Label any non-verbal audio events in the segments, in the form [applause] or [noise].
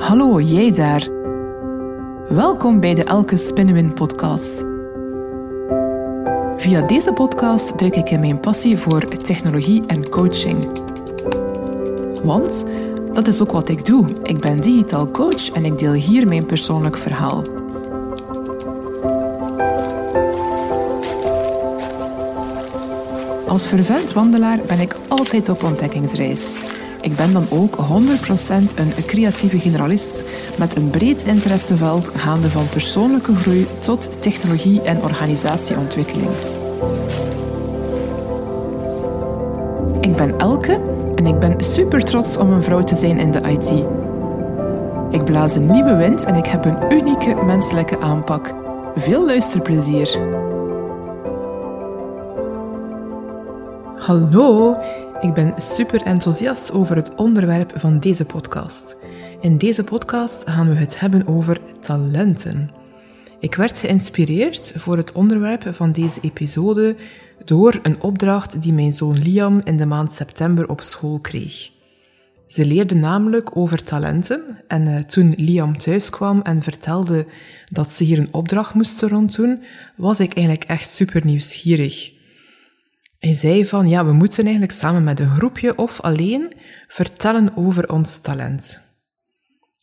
Hallo, jij daar. Welkom bij de Elke Spinnenwin podcast. Via deze podcast duik ik in mijn passie voor technologie en coaching. Want dat is ook wat ik doe. Ik ben digitaal coach en ik deel hier mijn persoonlijk verhaal. Als vervent wandelaar ben ik altijd op ontdekkingsreis. Ik ben dan ook 100% een creatieve generalist met een breed interesseveld gaande van persoonlijke groei tot technologie en organisatieontwikkeling. Ik ben Elke en ik ben super trots om een vrouw te zijn in de IT. Ik blaas een nieuwe wind en ik heb een unieke menselijke aanpak. Veel luisterplezier! Hallo, ik ben super enthousiast over het onderwerp van deze podcast. In deze podcast gaan we het hebben over talenten. Ik werd geïnspireerd voor het onderwerp van deze episode door een opdracht die mijn zoon Liam in de maand september op school kreeg. Ze leerde namelijk over talenten en uh, toen Liam thuis kwam en vertelde dat ze hier een opdracht moesten ronddoen, was ik eigenlijk echt super nieuwsgierig. Hij zei van, ja, we moeten eigenlijk samen met een groepje of alleen vertellen over ons talent.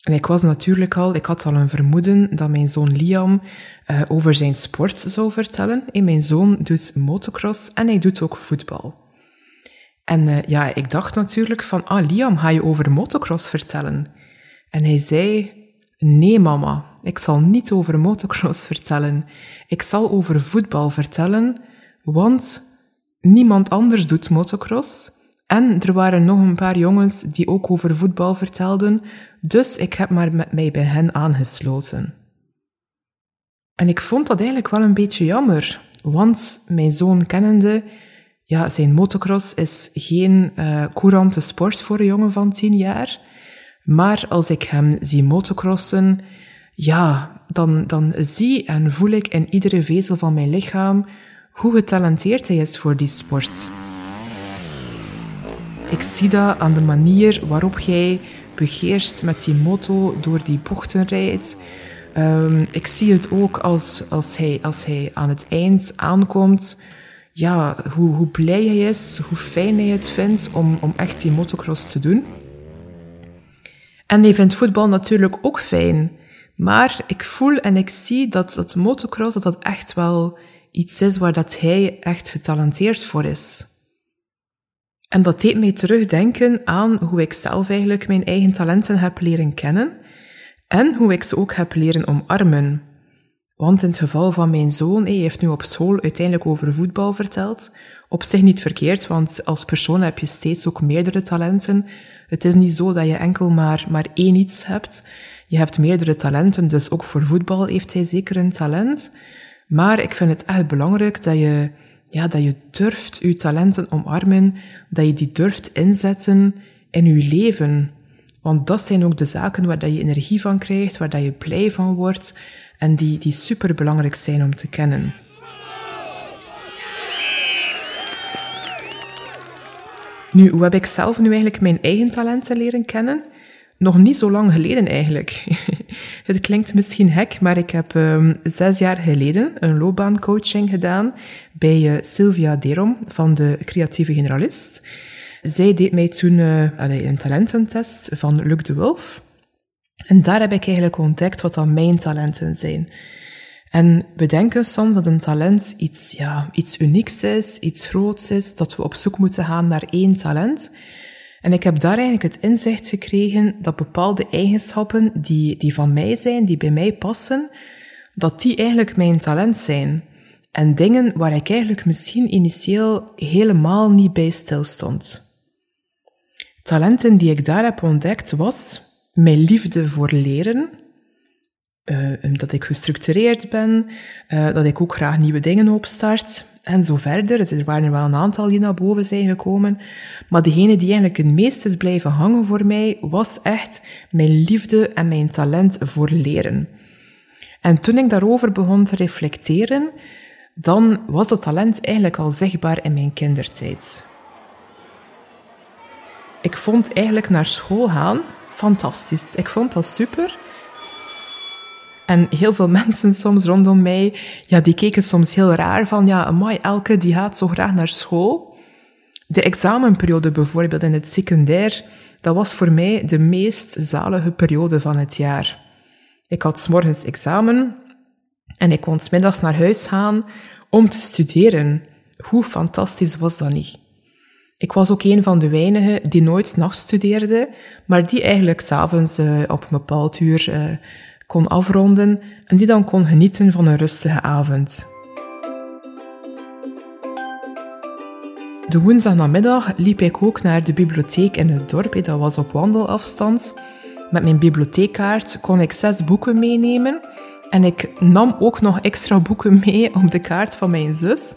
En ik was natuurlijk al, ik had al een vermoeden dat mijn zoon Liam uh, over zijn sport zou vertellen. En mijn zoon doet motocross en hij doet ook voetbal. En uh, ja, ik dacht natuurlijk van, ah Liam, ga je over motocross vertellen? En hij zei, nee mama, ik zal niet over motocross [laughs] vertellen. Ik zal over voetbal vertellen, want niemand anders doet motocross. En er waren nog een paar jongens die ook over voetbal vertelden, dus ik heb maar met mij bij hen aangesloten. En ik vond dat eigenlijk wel een beetje jammer, want mijn zoon kennende, ja, zijn motocross is geen uh, courante sport voor een jongen van tien jaar. Maar als ik hem zie motocrossen, ja, dan, dan zie en voel ik in iedere vezel van mijn lichaam hoe getalenteerd hij is voor die sport. Ik zie dat aan de manier waarop jij begeerst met die moto door die bochten rijdt. Um, ik zie het ook als, als, hij, als hij aan het eind aankomt. Ja, hoe, hoe blij hij is, hoe fijn hij het vindt om, om echt die motocross te doen. En hij vindt voetbal natuurlijk ook fijn. Maar ik voel en ik zie dat dat motocross dat dat echt wel iets is waar dat hij echt getalenteerd voor is. En dat deed mij terugdenken aan hoe ik zelf eigenlijk mijn eigen talenten heb leren kennen en hoe ik ze ook heb leren omarmen. Want in het geval van mijn zoon, hij heeft nu op school uiteindelijk over voetbal verteld. Op zich niet verkeerd, want als persoon heb je steeds ook meerdere talenten. Het is niet zo dat je enkel maar, maar één iets hebt. Je hebt meerdere talenten, dus ook voor voetbal heeft hij zeker een talent. Maar ik vind het echt belangrijk dat je, ja, dat je durft je talenten omarmen, dat je die durft inzetten in je leven. Want dat zijn ook de zaken waar dat je energie van krijgt, waar dat je blij van wordt en die, die super belangrijk zijn om te kennen. Nu, hoe heb ik zelf nu eigenlijk mijn eigen talenten leren kennen? Nog niet zo lang geleden eigenlijk. [laughs] Het klinkt misschien hek, maar ik heb um, zes jaar geleden een loopbaancoaching gedaan bij uh, Sylvia Derom van de Creatieve Generalist. Zij deed mij toen uh, een talententest van Luc de Wolf. En daar heb ik eigenlijk ontdekt wat dan mijn talenten zijn. En we denken soms dat een talent iets, ja, iets unieks is, iets groots is, dat we op zoek moeten gaan naar één talent. En ik heb daar eigenlijk het inzicht gekregen dat bepaalde eigenschappen die, die van mij zijn, die bij mij passen, dat die eigenlijk mijn talent zijn. En dingen waar ik eigenlijk misschien initieel helemaal niet bij stilstond. Talenten die ik daar heb ontdekt was mijn liefde voor leren, uh, dat ik gestructureerd ben, uh, dat ik ook graag nieuwe dingen opstart en zo verder. Dus er waren er wel een aantal die naar boven zijn gekomen. Maar degene die eigenlijk het meest is blijven hangen voor mij, was echt mijn liefde en mijn talent voor leren. En toen ik daarover begon te reflecteren, dan was dat talent eigenlijk al zichtbaar in mijn kindertijd. Ik vond eigenlijk naar school gaan fantastisch. Ik vond dat super. En heel veel mensen soms rondom mij, ja, die keken soms heel raar van, ja, amai, Elke, die gaat zo graag naar school. De examenperiode bijvoorbeeld in het secundair, dat was voor mij de meest zalige periode van het jaar. Ik had s morgens examen en ik kon s middags naar huis gaan om te studeren. Hoe fantastisch was dat niet? Ik was ook een van de weinigen die nooit nachts studeerde, maar die eigenlijk s'avonds uh, op een bepaald uur uh, kon afronden en die dan kon genieten van een rustige avond. De woensdagnamiddag liep ik ook naar de bibliotheek in het dorp, dat was op wandelafstand. Met mijn bibliotheekkaart kon ik zes boeken meenemen en ik nam ook nog extra boeken mee op de kaart van mijn zus,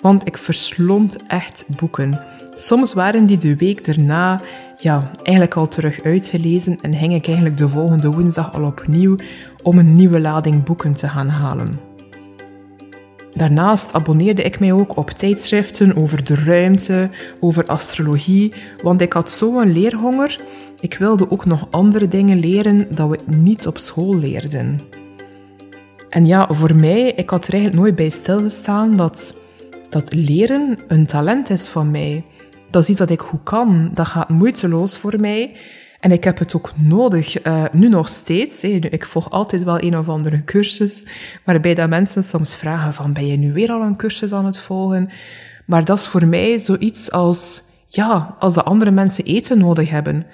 want ik verslond echt boeken. Soms waren die de week daarna ja, eigenlijk al terug uitgelezen en ging ik eigenlijk de volgende woensdag al opnieuw om een nieuwe lading boeken te gaan halen. Daarnaast abonneerde ik mij ook op tijdschriften over de ruimte, over astrologie, want ik had zo'n leerhonger. Ik wilde ook nog andere dingen leren dat we niet op school leerden. En ja, voor mij, ik had er eigenlijk nooit bij stilgestaan dat, dat leren een talent is van mij. Dat is iets dat ik goed kan. Dat gaat moeiteloos voor mij. En ik heb het ook nodig, uh, nu nog steeds. Ik volg altijd wel een of andere cursus, waarbij dat mensen soms vragen van, ben je nu weer al een cursus aan het volgen? Maar dat is voor mij zoiets als, ja, als de andere mensen eten nodig hebben.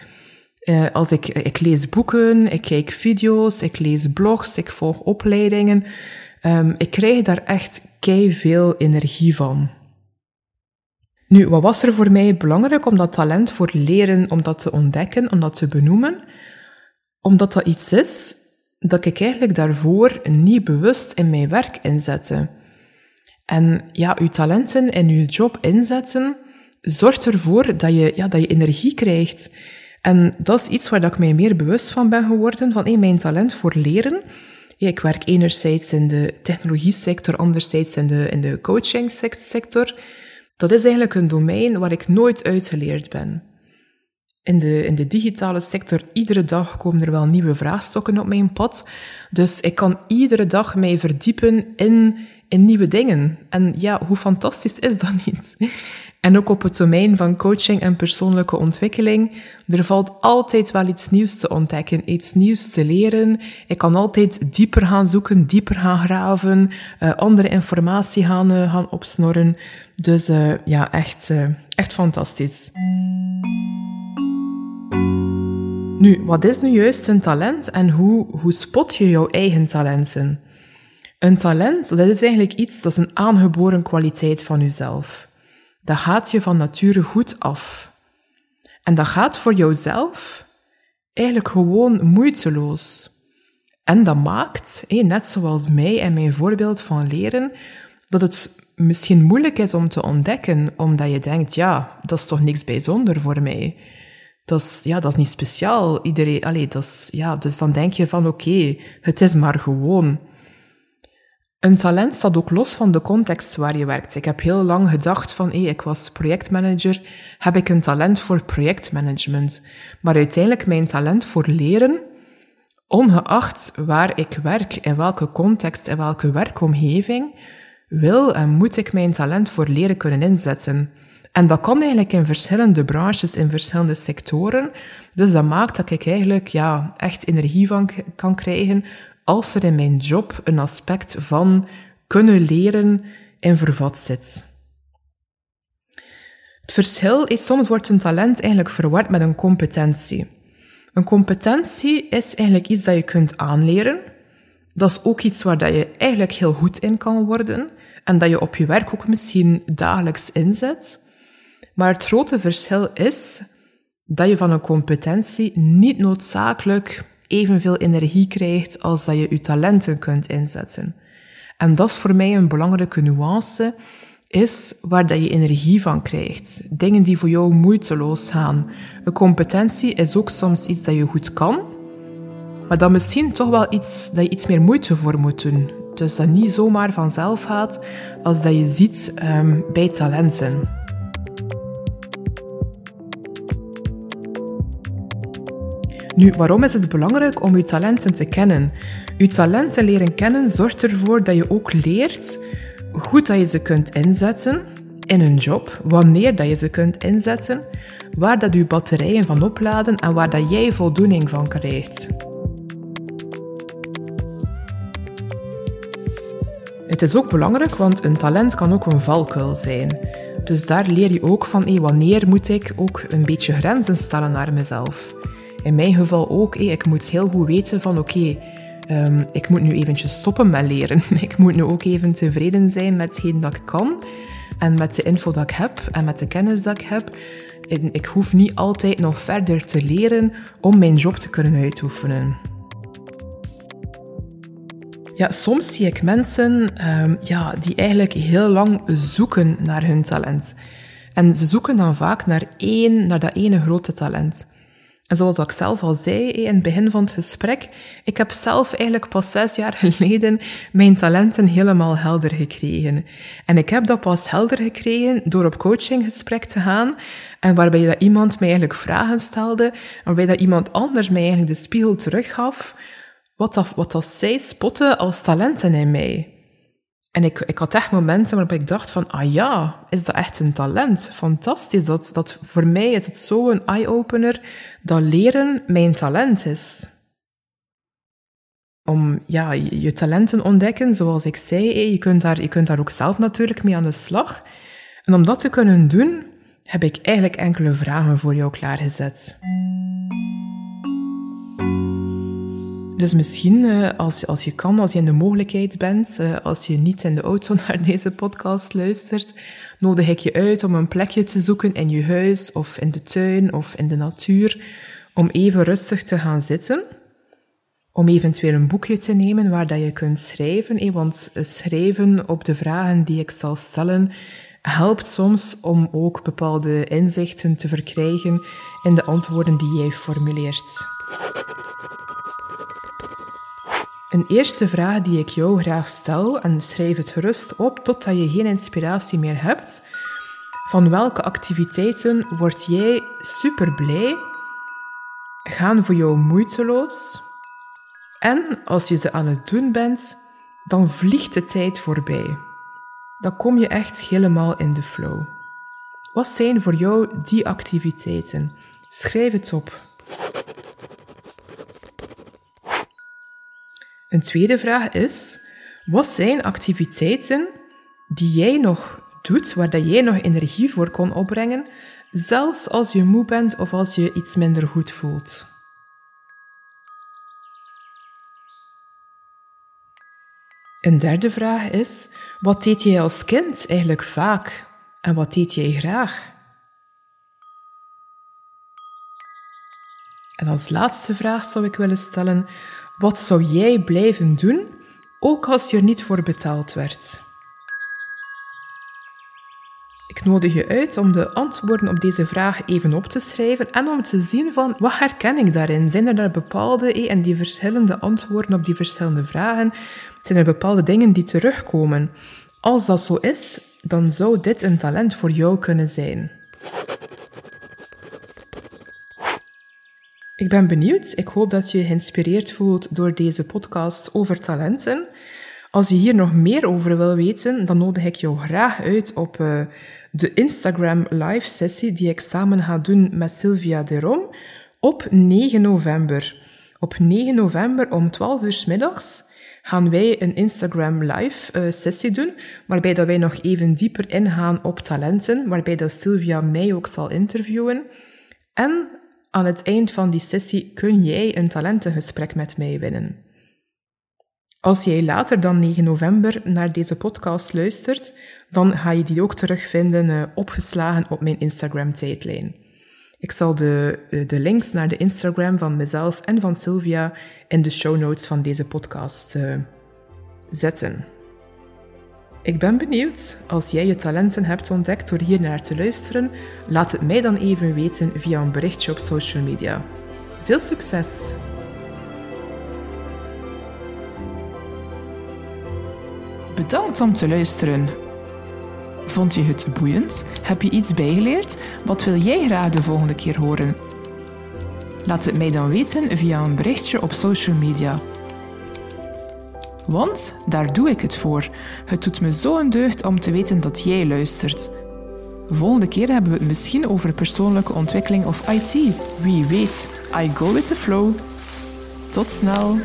Uh, als ik, ik lees boeken, ik kijk video's, ik lees blogs, ik volg opleidingen. Um, ik krijg daar echt kei veel energie van. Nu, wat was er voor mij belangrijk om dat talent voor leren, om dat te ontdekken, om dat te benoemen? Omdat dat iets is dat ik eigenlijk daarvoor niet bewust in mijn werk inzette. En ja, uw talenten in uw job inzetten zorgt ervoor dat je, ja, dat je energie krijgt. En dat is iets waar ik mij meer bewust van ben geworden, van hey, mijn talent voor leren. ik werk enerzijds in de technologie sector, anderzijds in de, in de coaching sector. Dat is eigenlijk een domein waar ik nooit uitgeleerd ben. In de, in de digitale sector, iedere dag komen er wel nieuwe vraagstukken op mijn pad. Dus ik kan iedere dag mij verdiepen in, in nieuwe dingen. En ja, hoe fantastisch is dat [laughs] niet? En ook op het domein van coaching en persoonlijke ontwikkeling. Er valt altijd wel iets nieuws te ontdekken, iets nieuws te leren. Ik kan altijd dieper gaan zoeken, dieper gaan graven, uh, andere informatie gaan, uh, gaan opsnorren. Dus uh, ja, echt, echt fantastisch. Nu, wat is nu juist een talent en hoe, hoe spot je jouw eigen talenten? Een talent, dat is eigenlijk iets, dat is een aangeboren kwaliteit van jezelf dat gaat je van nature goed af. En dat gaat voor jouzelf eigenlijk gewoon moeiteloos. En dat maakt, net zoals mij en mijn voorbeeld van leren, dat het misschien moeilijk is om te ontdekken, omdat je denkt, ja, dat is toch niks bijzonder voor mij. Dat is, ja, dat is niet speciaal. Iedereen, allee, dat is, ja, dus dan denk je van, oké, het is maar gewoon. Een talent staat ook los van de context waar je werkt. Ik heb heel lang gedacht van, hey, ik was projectmanager, heb ik een talent voor projectmanagement. Maar uiteindelijk mijn talent voor leren, ongeacht waar ik werk, in welke context, in welke werkomgeving, wil en moet ik mijn talent voor leren kunnen inzetten. En dat kan eigenlijk in verschillende branches, in verschillende sectoren. Dus dat maakt dat ik eigenlijk ja, echt energie van kan krijgen als er in mijn job een aspect van kunnen leren in vervat zit. Het verschil is soms wordt een talent eigenlijk verward met een competentie. Een competentie is eigenlijk iets dat je kunt aanleren. Dat is ook iets waar dat je eigenlijk heel goed in kan worden en dat je op je werk ook misschien dagelijks inzet. Maar het grote verschil is dat je van een competentie niet noodzakelijk evenveel energie krijgt als dat je je talenten kunt inzetten. En dat is voor mij een belangrijke nuance, is waar dat je energie van krijgt. Dingen die voor jou moeiteloos gaan. Een competentie is ook soms iets dat je goed kan, maar dat misschien toch wel iets dat je iets meer moeite voor moet doen. Dus dat niet zomaar vanzelf gaat als dat je ziet um, bij talenten. Nu, waarom is het belangrijk om je talenten te kennen? Je talenten leren kennen zorgt ervoor dat je ook leert goed dat je ze kunt inzetten in een job, wanneer dat je ze kunt inzetten, waar dat je batterijen van opladen en waar dat jij voldoening van krijgt. Het is ook belangrijk, want een talent kan ook een valkuil zijn. Dus daar leer je ook van, hey, wanneer moet ik ook een beetje grenzen stellen naar mezelf. In mijn geval ook, hey, ik moet heel goed weten van, oké, ehm, ik moet nu eventjes stoppen met leren. [laughs] ik moet nu ook even tevreden zijn met hetgeen dat ik kan. En met de info dat ik heb en met de kennis dat ik heb. ik hoef niet altijd nog verder te leren om mijn job te kunnen uitoefenen. Ja, soms zie ik mensen um, ja, die eigenlijk heel lang zoeken naar hun talent. En ze zoeken dan vaak naar één, naar dat ene grote talent. En zoals ik zelf al zei in het begin van het gesprek, ik heb zelf eigenlijk pas zes jaar [laughs] geleden mijn talenten helemaal helder gekregen. En ik heb dat pas helder gekregen door op coachinggesprek te gaan en waarbij dat iemand mij eigenlijk vragen stelde, waarbij dat iemand anders mij eigenlijk de spiegel teruggaf wat, dat, wat zij spotten als talenten in mij. En ik, ik had echt momenten waarop ik dacht van, ah ja, is dat echt een talent? Fantastisch. Dat, dat, voor mij is het zo een eye-opener dat leren mijn talent is. Om ja, je talenten ontdekken, zoals ik zei, je kunt, daar, je kunt daar ook zelf natuurlijk mee aan de slag. En om dat te kunnen doen, heb ik eigenlijk enkele vragen voor jou klaargezet. Dus misschien, uh, als, als je kan, als je in de mogelijkheid bent, uh, als je niet in de auto [laughs] naar deze podcast luistert, nodig ik je uit om een plekje te zoeken in je huis of in de tuin of in de natuur, om even rustig te gaan zitten. Om eventueel een boekje te nemen waar dat je kunt schrijven. Eh, want schrijven op de vragen die ik zal stellen helpt soms om ook bepaalde inzichten te verkrijgen in de antwoorden die jij formuleert. Een eerste vraag die ik jou graag stel, en schrijf het gerust op totdat je geen inspiratie meer hebt. Van welke activiteiten word jij super blij? Gaan voor jou moeiteloos? En als je ze aan het doen bent, dan vliegt de tijd voorbij. Dan kom je echt helemaal in de flow. Wat zijn voor jou die activiteiten? Schrijf het op. Een tweede vraag is: wat zijn activiteiten die jij nog doet, waar dat jij nog energie voor kon opbrengen, zelfs als je moe bent of als je iets minder goed voelt? Een derde vraag is: wat deed jij als kind eigenlijk vaak en wat deed jij graag? En als laatste vraag zou ik willen stellen: wat zou jij blijven doen, ook als je er niet voor betaald werd? Ik nodig je uit om de antwoorden op deze vraag even op te schrijven en om te zien van wat herken ik daarin? Zijn er daar bepaalde eh, en die verschillende antwoorden op die verschillende vragen? Zijn er bepaalde dingen die terugkomen? Als dat zo is, dan zou dit een talent voor jou kunnen zijn. Ik ben benieuwd. Ik hoop dat je geïnspireerd voelt door deze podcast over talenten. Als je hier nog meer over wil weten, dan nodig ik jou graag uit op uh, de Instagram live sessie die ik samen ga doen met Sylvia Derom op 9 november. Op 9 november om 12 uur s middags gaan wij een Instagram live uh, sessie doen, waarbij dat wij nog even dieper ingaan op talenten, waarbij dat Sylvia mij ook zal interviewen. En aan het eind van die sessie kun jij een talentengesprek met mij winnen. Als jij later dan 9 november naar deze podcast luistert, dan ga je die ook terugvinden uh, opgeslagen op mijn Instagram-tijdlijn. Ik zal de, uh, de links naar de Instagram van mezelf en van Sylvia in de show notes van deze podcast uh, zetten. Ik ben benieuwd. Als jij je talenten hebt ontdekt door hier naar te luisteren, laat het mij dan even weten via een berichtje op social media. Veel succes! Bedankt om te luisteren. Vond je het boeiend? Heb je iets bijgeleerd? Wat wil jij graag de volgende keer horen? Laat het mij dan weten via een berichtje op social media. Want daar doe ik het voor. Het doet me zo een deugd om te weten dat jij luistert. Volgende keer hebben we het misschien over persoonlijke ontwikkeling of IT. Wie weet, I go with the flow. Tot snel!